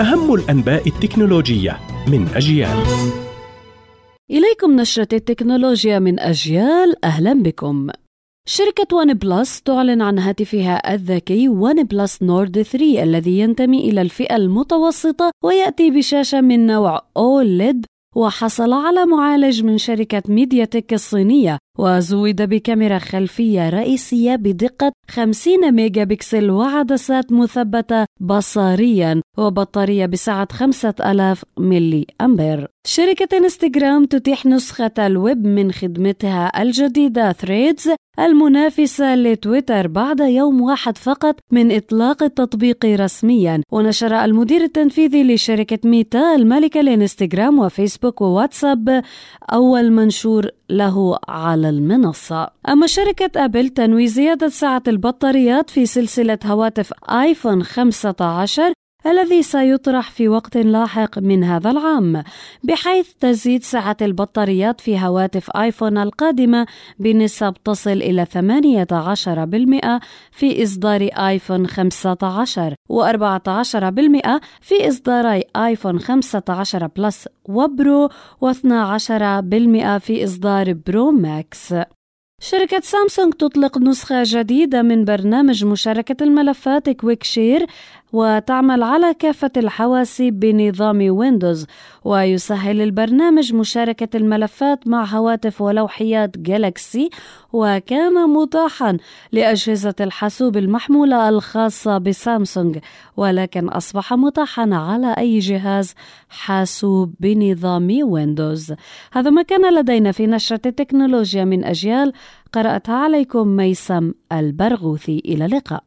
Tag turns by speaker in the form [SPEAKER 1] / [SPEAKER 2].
[SPEAKER 1] أهم الأنباء التكنولوجية من أجيال.
[SPEAKER 2] إليكم نشرة التكنولوجيا من أجيال. أهلا بكم. شركة OnePlus تعلن عن هاتفها الذكي OnePlus Nord 3 الذي ينتمي إلى الفئة المتوسطة ويأتي بشاشة من نوع OLED وحصل على معالج من شركة MediaTek الصينية وزود بكاميرا خلفية رئيسية بدقة 50 ميجا بكسل وعدسات مثبتة بصريا وبطارية بسعة 5000 ملي أمبير. شركة إنستغرام تتيح نسخة الويب من خدمتها الجديدة Threads المنافسة لتويتر بعد يوم واحد فقط من إطلاق التطبيق رسميا. ونشر المدير التنفيذي لشركة ميتا الملكة لانستغرام وفيسبوك وواتساب أول منشور له على المنصة. أما شركة أبل تنوي زيادة سعة البطاريات في سلسلة هواتف آيفون 15 الذي سيطرح في وقت لاحق من هذا العام بحيث تزيد سعة البطاريات في هواتف آيفون القادمة بنسب تصل إلى 18% في إصدار آيفون 15 و14% في إصداري آيفون 15 Plus و Pro و12% في إصدار Pro Max. شركة سامسونج تطلق نسخة جديدة من برنامج مشاركة الملفات Quick Share وتعمل على كافة الحواسيب بنظام ويندوز ويسهل البرنامج مشاركة الملفات مع هواتف ولوحيات جالكسي وكان متاحا لأجهزة الحاسوب المحمولة الخاصة بسامسونج ولكن أصبح متاحا على أي جهاز حاسوب بنظام ويندوز. هذا ما كان لدينا في نشرة التكنولوجيا من أجيال. قرأتها عليكم ميسم البرغوثي. إلى اللقاء.